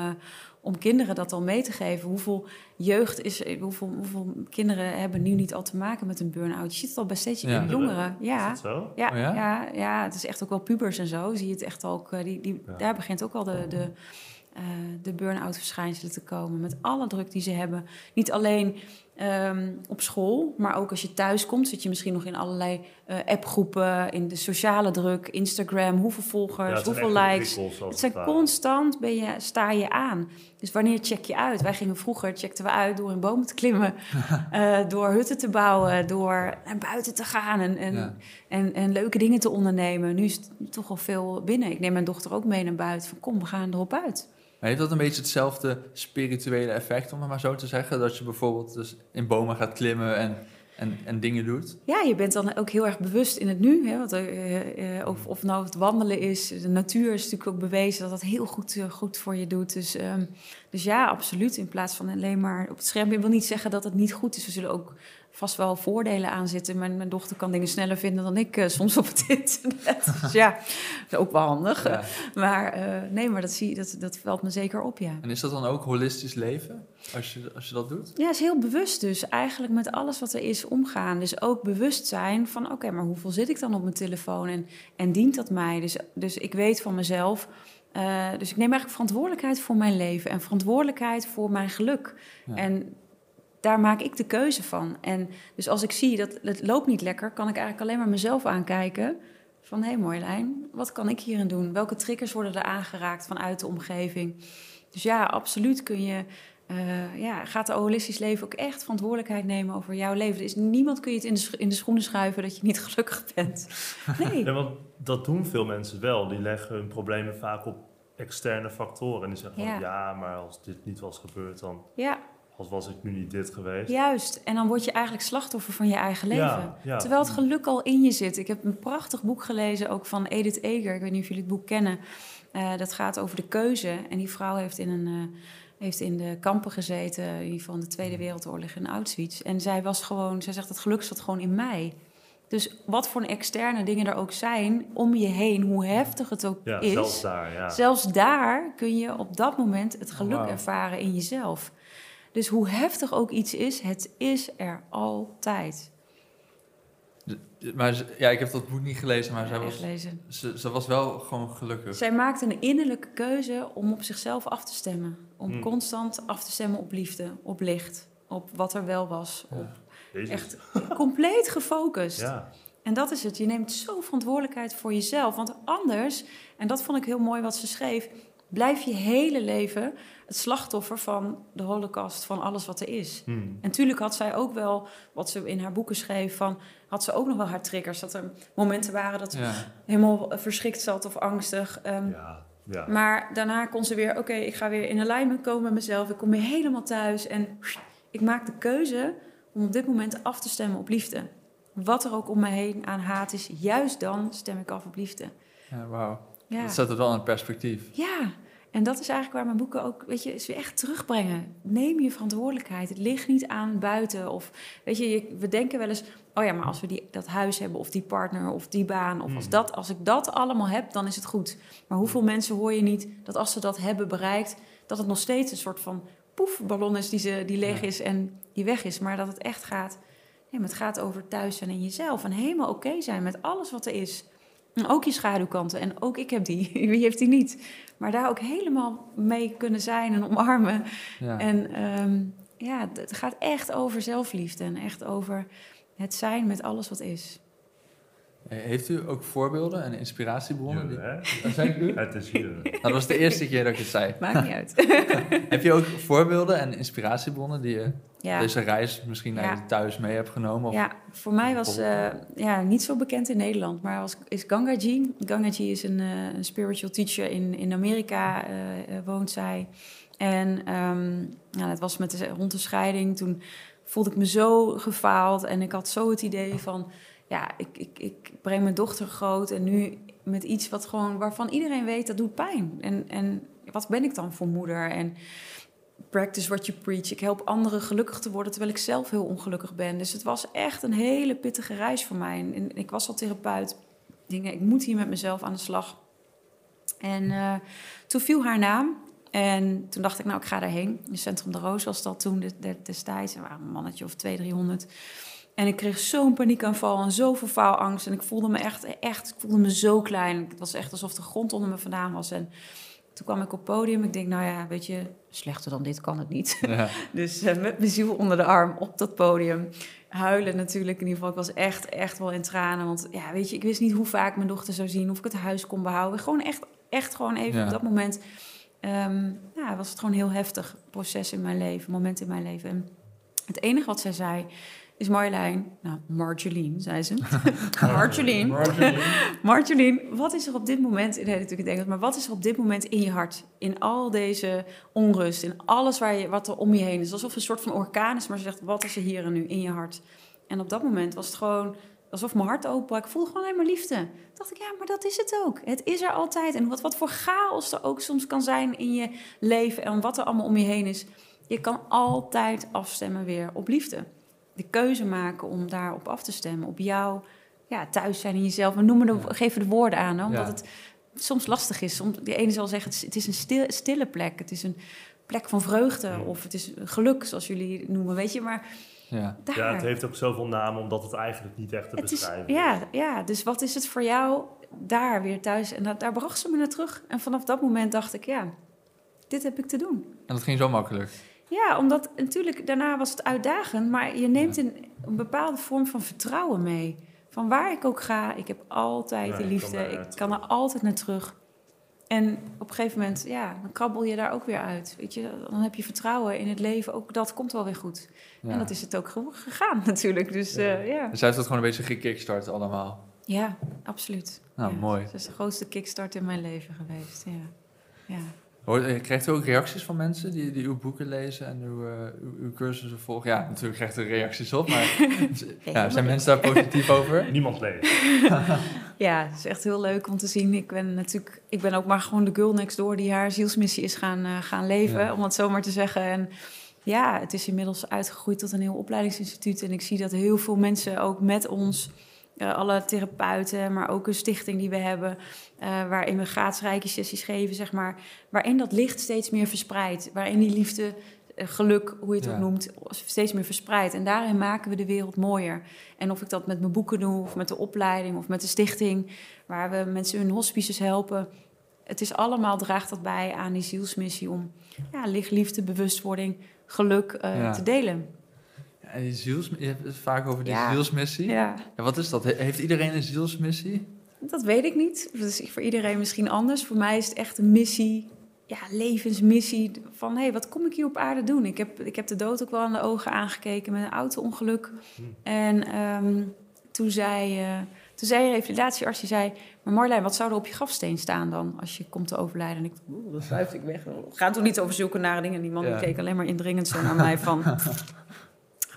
om kinderen dat al mee te geven. Hoeveel jeugd is, hoeveel, hoeveel kinderen hebben nu niet al te maken met een burn-out? Je ziet het al bij steeds Ja. jongeren. Is Ja. dat zo? Ja, Oh ja? ja? Ja, het is echt ook wel pubers en zo. Zie je het echt ook. eh, Die, die, Ja. Daar begint ook al de, de, eh, de burn-out verschijnselen te komen. Met alle druk die ze hebben. Niet alleen ehm, op school, maar ook als je thuis komt, zit je misschien nog in allerlei eh, appgroepen, in de sociale druk, Instagram, hoeveel volgers, hoeveel likes. Het zijn constant ben je, sta je aan. Dus wanneer check je uit? Wij gingen vroeger, checkten we uit door in bomen te klimmen, <laughs> eh, door hutten te bouwen, door naar buiten te gaan en, en, Ja. en, en leuke dingen te ondernemen. Nu is het toch wel veel binnen. Ik neem mijn dochter ook mee naar buiten. Van kom, we gaan erop uit. Maar heeft dat een beetje hetzelfde spirituele effect, om het maar zo te zeggen? Dat je bijvoorbeeld dus in bomen gaat klimmen en, en, en dingen doet? Ja, je bent dan ook heel erg bewust in het nu. Hè? Want, eh, eh, of, of nou het wandelen is, de natuur is natuurlijk ook bewezen dat dat heel goed, eh, goed voor je doet. Dus, ehm, dus ja, absoluut. In plaats van alleen maar op het scherm. Ik wil niet zeggen dat het niet goed is. Er zullen ook vast wel voordelen aan zitten. Mijn, mijn dochter kan dingen sneller vinden dan ik eh, soms op het <laughs> internet. Dus ja, dat is ook wel handig. Ja. Maar eh, nee, maar dat, zie, dat, dat valt me zeker op, ja. En is dat dan ook holistisch leven, als je, als je dat doet? Ja, is heel bewust dus. Eigenlijk met alles wat er is omgaan. Dus ook bewust zijn van... oké, maar hoeveel zit ik dan op mijn telefoon? En, en dient dat mij? Dus, dus ik weet van mezelf... eh, dus ik neem eigenlijk verantwoordelijkheid voor mijn leven... en verantwoordelijkheid voor mijn geluk. Ja. En daar maak ik de keuze van. En dus als ik zie dat het loopt niet lekker... kan ik eigenlijk alleen maar mezelf aankijken... van hé hey Marjolein, wat kan ik hierin doen? Welke triggers worden er aangeraakt vanuit de omgeving? Dus ja, absoluut kun je eh, ja, gaat de holistisch leven ook echt verantwoordelijkheid nemen over jouw leven. Er is niemand kun je het in de, in de schoenen schuiven dat je niet <laughs> gelukkig bent. Nee. <laughs> Ja, want dat doen veel mensen wel. Die leggen hun problemen vaak op externe factoren. En die zeggen van, Ja. ja, maar als dit niet was gebeurd, dan Ja, als was ik nu niet dit geweest. juist. En dan word je eigenlijk slachtoffer van je eigen leven. Ja, ja. Terwijl het geluk al in je zit. Ik heb een prachtig boek gelezen, ook van Edith Eger. Ik weet niet of jullie het boek kennen. Eh, dat gaat over de keuze. En die vrouw heeft in, een, eh, heeft in de kampen gezeten, in ieder geval in de Tweede Wereldoorlog in Auschwitz. En zij was gewoon, zij zegt, het geluk zat gewoon in mij. Dus wat voor externe dingen er ook zijn om je heen, hoe heftig het ook Ja, is. zelfs daar, ja. Zelfs daar kun je op dat moment het geluk ervaren in jezelf. Dus hoe heftig ook iets is, het is er altijd. Maar ja, ik heb dat boek niet gelezen, maar zij was, ze, ze was wel gewoon gelukkig. Zij maakte een innerlijke keuze om op zichzelf af te stemmen. Om Hmm. constant af te stemmen op liefde, op licht, op wat er wel was. Op Jezus. echt compleet gefocust. Ja. En dat is het. Je neemt zo verantwoordelijkheid voor jezelf. Want anders, en dat vond ik heel mooi wat ze schreef, blijf je hele leven het slachtoffer van de holocaust, van alles wat er is. Hmm. En natuurlijk had zij ook wel, wat ze in haar boeken schreef, van, had ze ook nog wel haar triggers. Dat er momenten waren dat ze Ja. helemaal verschrikt zat of angstig. Ehm, Ja, ja. Maar daarna kon ze weer, oké, ik ga weer in alignment komen met mezelf. Ik kom weer helemaal thuis en ik maak de keuze om op dit moment af te stemmen op liefde. Wat er ook om me heen aan haat is, juist dan stem ik af op liefde. Ja, wauw. Ja. Dat zet het wel in perspectief. Ja, en dat is eigenlijk waar mijn boeken ook, weet je, is weer echt terugbrengen. Neem je verantwoordelijkheid. Het ligt niet aan buiten. Of, weet je, je- we denken wel eens, oh ja, maar als we die, dat huis hebben, of die partner, of die baan, of als, Mm. dat, als ik dat allemaal heb, dan is het goed. Maar hoeveel mensen hoor je niet dat als ze dat hebben bereikt, dat het nog steeds een soort van poefballon is die, ze, die leeg is en die weg is. Maar dat het echt gaat, nee, maar het gaat over thuis zijn in jezelf. En helemaal oké zijn met alles wat er is. En ook je schaduwkanten. En ook ik heb die. <laughs> Wie heeft die niet? Maar daar ook helemaal mee kunnen zijn en omarmen. Ja. En ehm, ja, het gaat echt over zelfliefde. En echt over het zijn met alles wat is. Eh, Heeft u ook voorbeelden en inspiratiebronnen? Hè? Dat zei ik u? Het is hier. Nou, dat was de eerste keer dat ik het zei. Maakt niet uit. <laughs> Heb je ook voorbeelden en inspiratiebronnen die je Ja. deze reis misschien naar Ja. thuis mee hebt genomen? Of... Ja, voor mij was eh, ja, niet zo bekend in Nederland, maar was, is Gangaji. Gangaji is een, eh, een spiritual teacher in, in Amerika, woont zij. En ehm, nou, dat was met de, rond de scheiding. Toen voelde ik me zo gefaald en ik had zo het idee van... ja, ik, ik, ik breng mijn dochter groot en nu met iets wat gewoon, waarvan iedereen weet dat doet pijn. En, en wat ben ik dan voor moeder? En practice what you preach. Ik help anderen gelukkig te worden terwijl ik zelf heel ongelukkig ben. Dus het was echt een hele pittige reis voor mij. En- ik was al therapeut. Dingen, ik moet hier met mezelf aan de slag. En eh, toen viel haar naam. En toen dacht ik, nou, ik ga daarheen. In Centrum de Roos was dat toen de- de- destijds. Er waren een mannetje of 200, 300. En ik kreeg zo'n paniekaanval en zoveel faalangst. En ik voelde me echt, echt, ik voelde me zo klein. Het was echt alsof de grond onder me vandaan was. En Toen kwam ik op podium. Ik denk, nou ja, weet je, slechter dan dit kan het niet. Ja. <laughs> Dus eh, met mijn ziel onder de arm op dat podium. Huilen natuurlijk. In ieder geval, ik was echt, echt wel in tranen. Want ja, weet je, ik wist niet hoe vaak mijn dochter zou zien. Of ik het huis kon behouden. Gewoon echt, echt gewoon even Ja. op dat moment... ehm, ja, was het gewoon een heel heftig proces in mijn leven. Moment in mijn leven. En het enige wat zij zei is Marjolein... Nou, Marjolein, zei ze. <laughs> <laughs> Marjolein. Marjolein, wat is er op dit moment, nee, natuurlijk in het Engels, maar wat is er op dit moment in je hart? In al deze onrust, in alles waar je, wat er om je heen is. Alsof een soort van orkaan is, maar ze zegt, wat is er hier en nu in je hart? En op dat moment was het gewoon alsof mijn hart open was. Ik voelde gewoon alleen maar liefde. Toen dacht ik, ja, maar dat is het ook. Het is er altijd. En wat, wat voor chaos er ook soms kan zijn in je leven en wat er allemaal om je heen is. Je kan altijd afstemmen weer op liefde. De keuze maken om daarop af te stemmen, op jou ja, thuis zijn in jezelf. We noemen de, Ja. geven de woorden aan, hè, omdat Ja. het soms lastig is. Soms, de ene zal zeggen, het is, een stil, stille plek. Het is een plek van vreugde. Of het is geluk, zoals jullie het noemen, weet je. Maar Ja. daar... Ja, het heeft ook zoveel namen omdat het eigenlijk niet echt te Het is, beschrijven ja, ja, dus wat is het voor jou daar weer thuis? En dat, daar bracht ze me naar terug. En vanaf dat moment dacht ik, ja, dit heb ik te doen. En dat ging zo makkelijk. Ja, omdat natuurlijk daarna was het uitdagend, maar je neemt een, een bepaalde vorm van vertrouwen mee. Van waar ik ook ga, ik heb altijd je liefde, kan ik kan er altijd naar terug. En op een gegeven moment, ja, dan krabbel je daar ook weer uit. Weet je, dan heb je vertrouwen in het leven, ook dat komt wel weer goed. Ja. En dat is het ook ge- gegaan natuurlijk. Dus Ja. eh, ja. Dus hij heeft dat gewoon een beetje gekickstart allemaal. Ja, absoluut. Nou, ja. mooi. Dat is de grootste kickstart in mijn leven geweest. Ja. ja. Hoor- eh, Krijgt u ook reacties van mensen die, die uw boeken lezen en uw, eh, uw, uw cursussen volgen? Ja, natuurlijk krijgt u reacties op, maar <laughs> <laughs> ja, zijn mensen daar positief over? <laughs> Niemand leest. ja, het is echt heel leuk om te zien. Ik ben natuurlijk, ik ben ook maar gewoon de girl next door die haar zielsmissie is gaan, eh, gaan leven, Ja. om het zo maar te zeggen. En ja, het is inmiddels uitgegroeid tot een heel opleidingsinstituut. En ik zie dat heel veel mensen ook met ons, alle therapeuten, maar ook een stichting die we hebben, eh, waarin we gratis rijke sessies geven, zeg maar, waarin dat licht steeds meer verspreidt, waarin die liefde, eh, geluk, hoe je het Ja. ook noemt, steeds meer verspreidt. En daarin maken we de wereld mooier. En of ik dat met mijn boeken doe, of met de opleiding, of met de stichting, waar we mensen hun hospices helpen. Het is allemaal, draagt dat bij aan die zielsmissie om ja, licht, liefde, bewustwording, geluk eh, Ja. te delen. En die ziels, je hebt het vaak over die Ja. zielsmissie. Ja, Ja, wat is dat? He- Heeft iedereen een zielsmissie? dat weet ik niet. Dat is voor iedereen misschien anders. Voor mij is het echt een missie, ja, levensmissie. Van hé, hey, wat kom ik hier op aarde doen? Ik heb, ik heb de dood ook wel aan de ogen aangekeken met een auto-ongeluk. En ehm, toen zei, eh, toen zei een revalidatiearts, die zei... Maar Marlijn, wat zou er op je grafsteen staan dan als je komt te overlijden? En ik dacht, oeh, dat schuift ik weg. We gaan toen niet over zulke nare dingen. Die man Ja. keek alleen maar indringend zo naar mij van... <laughs>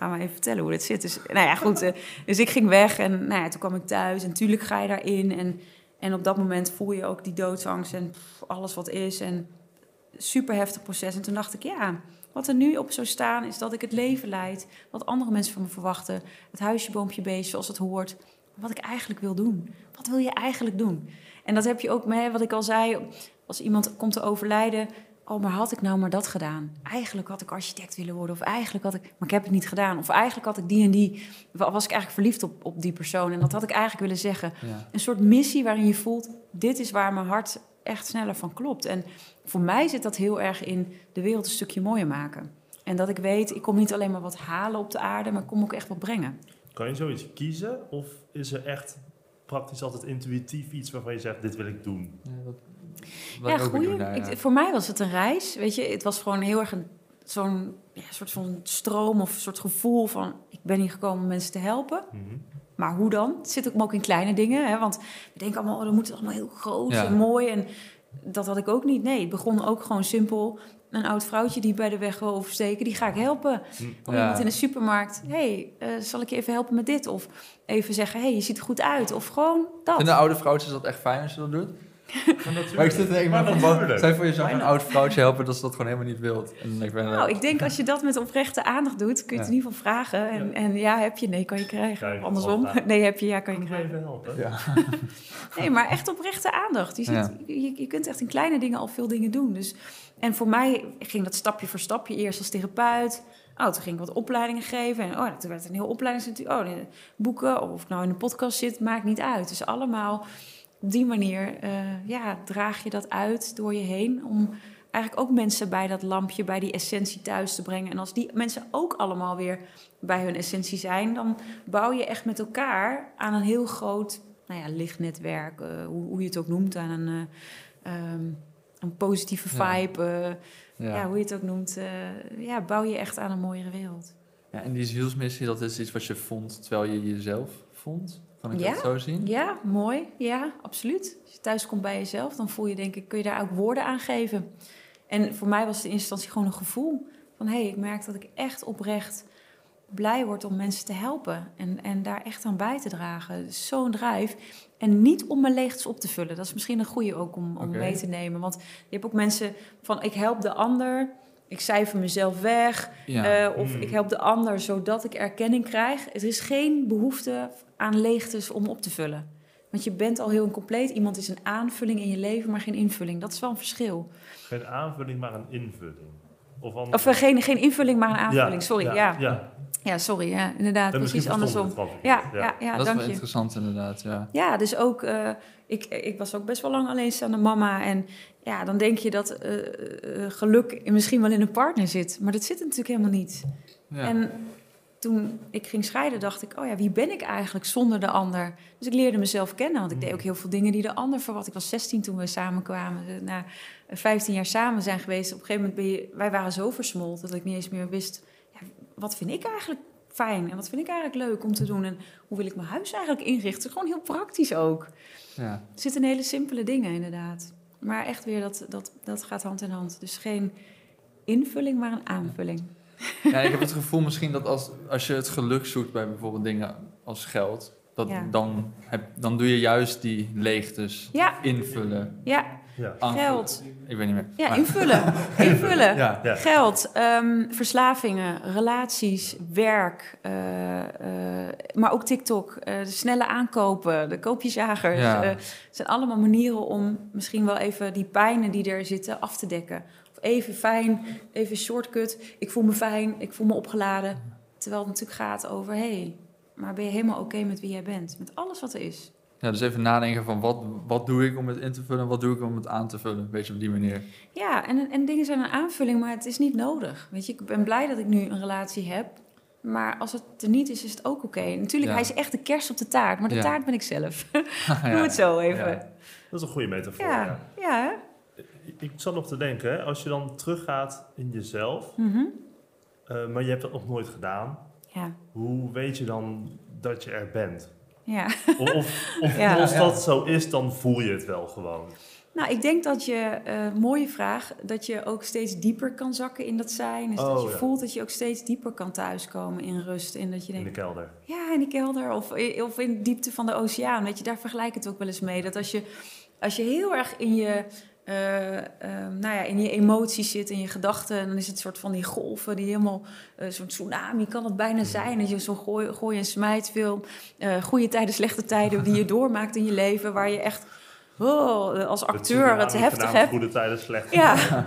Ga maar even vertellen hoe dit zit. Dus, nou ja, goed. eh, dus ik ging weg en nou ja, toen kwam ik thuis. En natuurlijk ga je daarin. En, en op dat moment voel je ook die doodsangst en alles wat is. En super heftig proces. En toen dacht ik, ja, wat er nu op zou staan... is dat ik het leven leid wat andere mensen van me verwachten. Het huisje, boompje, beestje, zoals het hoort. Wat ik eigenlijk wil doen. Wat wil je eigenlijk doen? En dat heb je ook met wat ik al zei. Als iemand komt te overlijden... Oh, maar had ik nou maar dat gedaan? Eigenlijk had ik architect willen worden. Of eigenlijk had ik... Maar ik heb het niet gedaan. Of eigenlijk had ik die en die... Was ik eigenlijk verliefd op, op die persoon. En dat had ik eigenlijk willen zeggen. Ja. Een soort missie waarin je voelt... Dit is waar mijn hart echt sneller van klopt. En voor mij zit dat heel erg in de wereld een stukje mooier maken. En dat ik weet, ik kom niet alleen maar wat halen op de aarde... maar ik kom ook echt wat brengen. Kan je zoiets kiezen? Of is er echt praktisch altijd intuïtief iets waarvan je zegt, dit wil ik doen? Ja, dat, wat ja, voor mij was het een reis. Weet je, het was gewoon heel erg een zo'n ja, soort van stroom of een soort gevoel van... ik ben hier gekomen om mensen te helpen. Mhm. Maar hoe dan? Het zit ook, ook in kleine dingen. Hè? Want we denken allemaal, oh, dan moet het allemaal heel groot Ja. en mooi. En dat had ik ook niet. Nee, het begon ook gewoon simpel. Een oud vrouwtje die bij de weg wil oversteken, die ga ik helpen. Hm. Of Ja. iemand in de supermarkt, hey, eh, zal ik je even helpen met dit? Of even zeggen, hey, je ziet er goed uit. Of gewoon dat. Vinden oude vrouwtjes dat echt fijn als je dat doet? Maar ik zit er Maar ben van, je voor je zou een oud vrouwtje helpen dat ze dat gewoon helemaal niet wilt. En ik ben, Nou, ik denk <laughs> als je dat met oprechte aandacht doet, kun je het in ieder geval vragen. En Ja. en ja heb je, nee, kan je krijgen. Andersom, <laughs> nee, heb je, ja, kan je krijgen. even helpen? ja. <laughs> Nee, maar echt oprechte aandacht. Je, ziet, Ja. je, je kunt echt in kleine dingen al veel dingen doen. Dus, en voor mij ging dat stapje voor stapje. Eerst als therapeut. Oh, toen ging ik wat opleidingen geven. En oh, toen werd het een heel opleidingsinstituut. Oh, boeken. Of ik nou in een podcast zit, maakt niet uit. Dus allemaal op die manier eh, ja, draag je dat uit door je heen om eigenlijk ook mensen bij dat lampje, bij die essentie thuis te brengen. En als die mensen ook allemaal weer bij hun essentie zijn, dan bouw je echt met elkaar aan een heel groot nou ja, lichtnetwerk, uh, hoe, hoe, je het ook noemt, aan een, uh, um, een positieve vibe. Ja. Ja. ja. hoe je het ook noemt. ja, bouw je echt aan een mooiere wereld. Ja, en die zielsmissie, dat is iets wat je vond terwijl je jezelf vond? Kan ik ja? dat zo zien? Ja, mooi. Ja, absoluut. Als je thuis komt bij jezelf, dan voel je denk ik, kun je daar ook woorden aan geven. En voor mij was het in eerste instantie gewoon een gevoel van... hé, hey, ik merk dat ik echt oprecht blij word om mensen te helpen. En, en daar echt aan bij te dragen. Dus zo'n drijf. En niet om mijn leegtes op te vullen. Dat is misschien een goede ook om, om okay. mee te nemen. Want je hebt ook mensen van, ik help de ander... Ik cijfer mezelf weg. Ja. Uh, of mm. ik help de ander zodat ik erkenning krijg. Er is geen behoefte aan leegtes om op te vullen. Want je bent al heel compleet. Iemand is een aanvulling in je leven, maar geen invulling. Dat is wel een verschil. Geen aanvulling, maar een invulling. Of, of uh, geen, geen invulling, maar een aanvulling. Ja, sorry, ja. ja. ja. ja sorry, ja, inderdaad, en precies andersom. Ja, ja, ja, dat is wel je. interessant inderdaad, ja. Ja, dus ook, uh, ik, ik was ook best wel lang alleenstaande mama. En ja, dan denk je dat uh, geluk misschien wel in een partner zit. Maar dat zit natuurlijk helemaal niet. En toen ik ging scheiden, dacht ik: oh ja, wie ben ik eigenlijk zonder de ander? Dus ik leerde mezelf kennen, want ik deed ook heel veel dingen die de ander verwacht. Ik was 16 toen we samenkwamen. Na 15 jaar samen zijn geweest, op een gegeven moment ben je, wij waren zo versmolten dat ik niet eens meer wist: ja, wat vind ik eigenlijk fijn en wat vind ik eigenlijk leuk om te doen en hoe wil ik mijn huis eigenlijk inrichten? Gewoon heel praktisch ook. Ja. Er zitten hele simpele dingen inderdaad. Maar echt weer, dat, dat, dat gaat hand in hand. Dus geen invulling, maar een aanvulling. Ja, ik heb het gevoel misschien dat als, als je het geluk zoekt bij bijvoorbeeld dingen als geld, dat Ja. dan, heb, dan doe je juist die leegtes Ja. invullen. Ja, Ja. geld. Ik weet niet meer. Ja, Maar- invullen. <laughs> invullen. Ja. Ja. Geld, ehm, verslavingen, relaties, werk, eh, eh, maar ook TikTok, eh, de snelle aankopen, de koopjesjagers. Ja. eh, Het zijn allemaal manieren om misschien wel even die pijnen die er zitten af te dekken. Even fijn, even shortcut. Ik voel me fijn, ik voel me opgeladen. Terwijl het natuurlijk gaat over, hé, hey, maar ben je helemaal oké met wie jij bent? Met alles wat er is. Ja, dus even nadenken van wat, wat doe ik om het in te vullen en wat doe ik om het aan te vullen. Weet je, op die manier. Ja, en, en dingen zijn een aanvulling, maar het is niet nodig. Weet je, ik ben blij dat ik nu een relatie heb. Maar als het er niet is, is het ook oké. Natuurlijk, Ja. hij is echt de kerst op de taart, maar de Ja. taart ben ik zelf. <laughs> Ja. Doe het zo even. Dat is een goede metafoor. ja. Ja. Ik- zat nog te denken, hè, als je dan teruggaat in jezelf, Mhm. eh, maar je hebt dat nog nooit gedaan, ja. hoe weet je dan dat je er bent? ja. Of, of, <laughs> of Ja. als Ja. dat zo is, dan voel je het wel gewoon. Nou, ik denk dat je, eh, mooie vraag, dat je ook steeds dieper kan zakken in dat zijn. Dus dat Oh, je ja. voelt dat je ook steeds dieper kan thuiskomen in rust. En dat je In de denkt, kelder. Ja, in die kelder of, of in de diepte van de oceaan. Weet je, daar vergelijk ik het ook wel eens mee. Dat als je, als je heel erg in je, eh, eh, nou ja, in je emoties zit, in je gedachten... dan is het soort van die golven die helemaal... eh, zo'n tsunami kan het bijna zijn. Dat je zo'n gooi, gooi- en smijtfilm... eh goede tijden, slechte tijden die je <laughs> doormaakt in je leven... waar je echt oh, als acteur het heftig hebt. Goede tijden, slechte Ja. <laughs>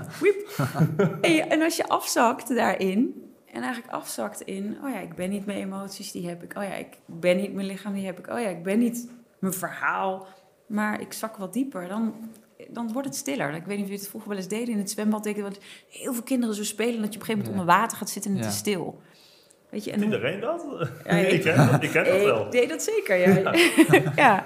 En, je- en als je afzakt daarin, en eigenlijk afzakt in, oh ja, ik ben niet mijn emoties, die heb ik. Oh ja, ik ben niet mijn lichaam, die heb ik. Oh ja, ik ben niet mijn verhaal, maar ik zak wat dieper. Dan, dan wordt het stiller. Ik weet niet of je het vroeger wel eens deden in het zwembad. Denk ik, want heel veel kinderen zo spelen dat je op een gegeven moment Ja. onder water gaat zitten en het Ja. is stil. Weet je, en hoe- Iedereen dat? Ja, ik- <laughs> ik, ken dat, ik ken dat wel. ik deed dat zeker, ja. <laughs> ja.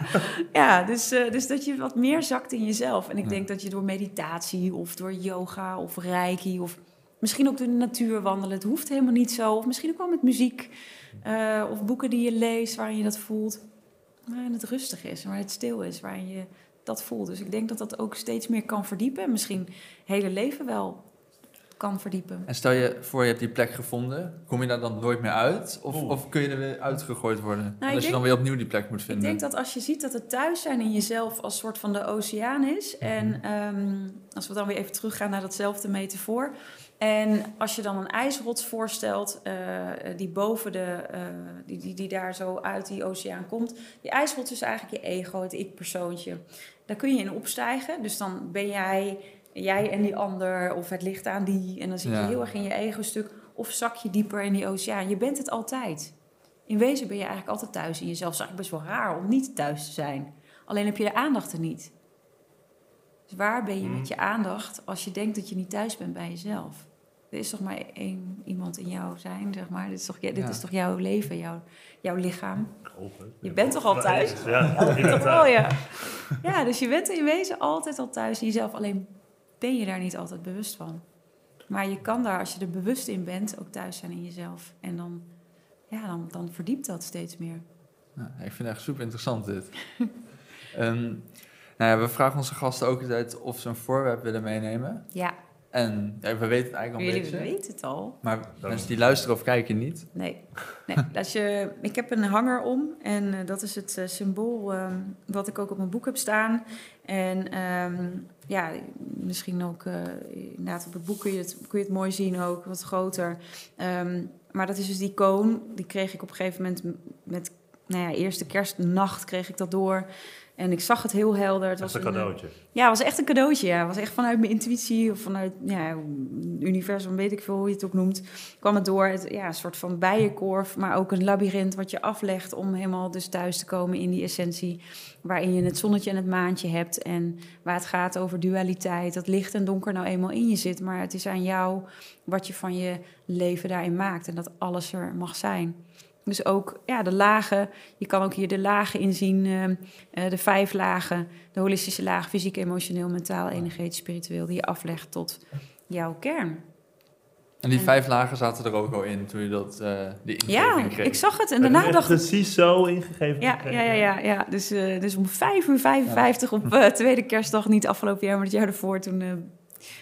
ja, dus, eh, dus dat je wat meer zakt in jezelf. En ik Ja. denk dat je door meditatie of door yoga of reiki... of misschien ook door de natuur wandelen, het hoeft helemaal niet zo. Of misschien ook wel met muziek eh, of boeken die je leest waarin je dat voelt. Waarin het rustig is, waar het stil is, waarin je dat voelt. Dus ik denk dat dat ook steeds meer kan verdiepen. En misschien het hele leven wel kan verdiepen. En stel je voor, je hebt die plek gevonden. Kom je daar dan nooit meer uit? Of, of kun je er weer uitgegooid worden? En Nou, ik als je dan weer opnieuw die plek moet Ik vinden. denk dat als je ziet dat het thuis zijn in jezelf als soort van de oceaan is. Mhm. En ehm, als we dan weer even teruggaan naar datzelfde metafoor. En als je dan een ijsrots voorstelt, eh, die boven de, eh, die, die, die daar zo uit die oceaan komt. Die ijsrots is eigenlijk je ego, het ik-persoontje. Daar kun je in opstijgen. Dus dan ben jij, jij en die ander, of het ligt aan die. En dan zit Ja. je heel erg in je ego-stuk. Of zak je dieper in die oceaan. Je bent het altijd. In wezen ben je eigenlijk altijd thuis in jezelf. Het is eigenlijk best wel raar om niet thuis te zijn. Alleen heb je de aandacht er niet. Dus waar ben je Mm. met je aandacht als je denkt dat je niet thuis bent bij jezelf? Er is toch maar één iemand in jou zijn, zeg maar. Dit is toch, ja, dit Ja. is toch jouw leven, jouw, jouw lichaam? Ik hoop het. Je bent toch al thuis? Ja, Toch wel, ja. Ja, dus je bent in wezen altijd al thuis in jezelf. Alleen ben je daar niet altijd bewust van. Maar je kan daar, als je er bewust in bent, ook thuis zijn in jezelf. En dan, ja, dan, dan verdiept dat steeds meer. Ja, ik vind het echt super interessant dit. <laughs> Ehm, nou ja, we vragen onze gasten ook altijd of ze een voorwerp willen meenemen. Ja, En ja, we weten het eigenlijk al een jullie beetje. weten het al. Maar mensen die luisteren of kijken niet. Nee, nee. Als je, ik heb een hanger om en eh, dat is het eh, symbool ehm, wat ik ook op mijn boek heb staan. En ehm, ja, misschien ook eh, inderdaad op het boek kun je het, kun je het mooi zien ook, wat groter. Ehm, maar dat is dus die koon, die kreeg ik op een gegeven moment met, nou ja, eerste kerstnacht kreeg ik dat door. En ik zag het heel helder. Het was een cadeautje. ja, het was echt een cadeautje. Ja. Het was echt vanuit mijn intuïtie of vanuit ja, universum, weet ik veel hoe je het ook noemt. kwam het door. Het, ja, een soort van bijenkorf, maar ook een labyrint wat je aflegt om helemaal dus thuis te komen in die essentie. Waarin je het zonnetje en het maantje hebt. En waar het gaat over dualiteit. Dat licht en donker nou eenmaal in je zit. Maar het is aan jou wat je van je leven daarin maakt. En dat alles er mag zijn. Dus ook ja, de lagen. Je kan ook hier de lagen inzien. ehm, eh, de vijf lagen. De holistische laag, fysiek, emotioneel, mentaal, energetisch, spiritueel, die je aflegt tot jouw kern. En die En- vijf lagen zaten er ook al in toen je dat, eh die ingeving Ja, kreeg. ik zag het en daarna dacht ik... precies zo ingegeven. Ja, ja, ja, ja, ja. Dus, eh, dus om 5 uur 55 op eh, tweede kerstdag, niet afgelopen jaar, maar het jaar ervoor, toen eh,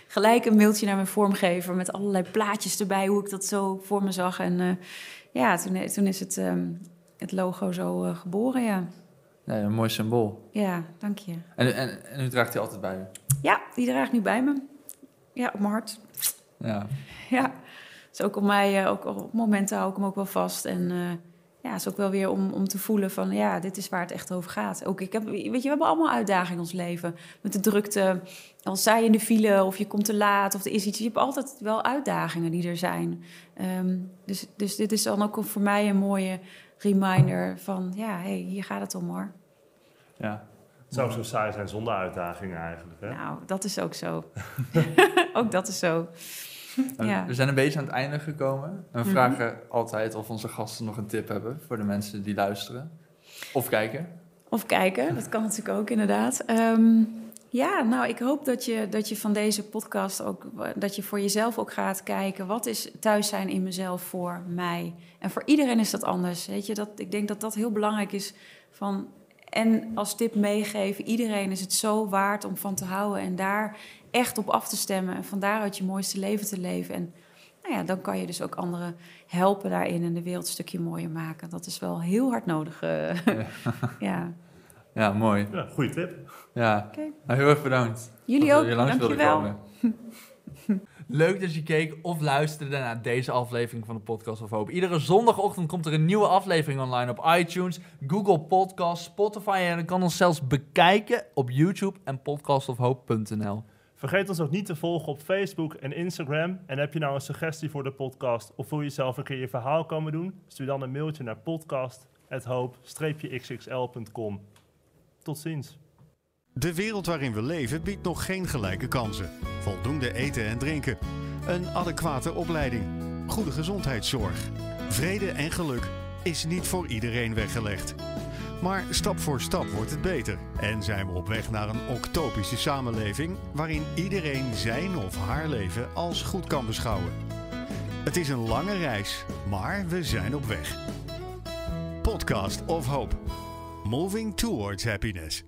gelijk een mailtje naar mijn vormgever met allerlei plaatjes erbij, hoe ik dat zo voor me zag. En eh, ja, toen, toen is het, ehm, het logo zo eh, geboren, ja. Ja, een mooi symbool. Ja, dank je. En, en, en u draagt hij altijd bij u. Ja, die draag ik nu bij me. Ja, op mijn hart. Ja. Ja, is ook op mij, eh, ook op momenten hou ik hem ook wel vast. En eh, ja, is ook wel weer om, om te voelen van, ja, dit is waar het echt over gaat. Ook ik heb, weet je, we hebben allemaal uitdagingen in ons leven. Met de drukte, als sta je in de file of je komt te laat of er is iets. Je hebt altijd wel uitdagingen die er zijn. Ehm, dus, dus dit is dan ook voor mij een mooie reminder van, ja, hey, hier gaat het om hoor. ja. Het zou ook zo saai zijn zonder uitdagingen eigenlijk. Hè? Nou, dat is ook zo. <laughs> ook dat is zo. <laughs> Ja. We zijn een beetje aan het einde gekomen. En we Mhm. vragen altijd of onze gasten nog een tip hebben voor de mensen die luisteren. Of kijken. Of kijken, dat kan <laughs> natuurlijk ook inderdaad. Ehm, ja, nou, ik hoop dat je, dat je van deze podcast ook, dat je voor jezelf ook gaat kijken, wat is thuis zijn in mezelf voor mij? En voor iedereen is dat anders, weet je. Dat, ik denk dat dat heel belangrijk is van, en als tip meegeven, iedereen is het zo waard om van te houden en daar echt op af te stemmen en van daaruit je mooiste leven te leven. En nou ja, dan kan je dus ook anderen helpen daarin en de wereld een stukje mooier maken. Dat is wel heel hard nodig. eh. ja. <laughs> Ja, mooi. Ja, goede tip. Ja, Oké. nou, heel erg bedankt. Jullie dat ook, hier langs dankjewel. <laughs> Leuk dat je keek of luisterde naar deze aflevering van de Podcast of Hoop. Iedere zondagochtend komt er een nieuwe aflevering online op iTunes, Google Podcasts, Spotify en je kan ons zelfs bekijken op YouTube en podcastofhoop.nl. Vergeet ons ook niet te volgen op Facebook en Instagram. En heb je nou een suggestie voor de podcast of wil je zelf een keer je verhaal komen doen? Stuur dan een mailtje naar podcast.hoop-xxl.com. Tot ziens. De wereld waarin we leven biedt nog geen gelijke kansen. Voldoende eten en drinken. Een adequate opleiding. Goede gezondheidszorg. Vrede en geluk is niet voor iedereen weggelegd. Maar stap voor stap wordt het beter. En zijn we op weg naar een octopische samenleving waarin iedereen zijn of haar leven als goed kan beschouwen. Het is een lange reis, maar we zijn op weg. Podcast of Hope. Moving towards happiness.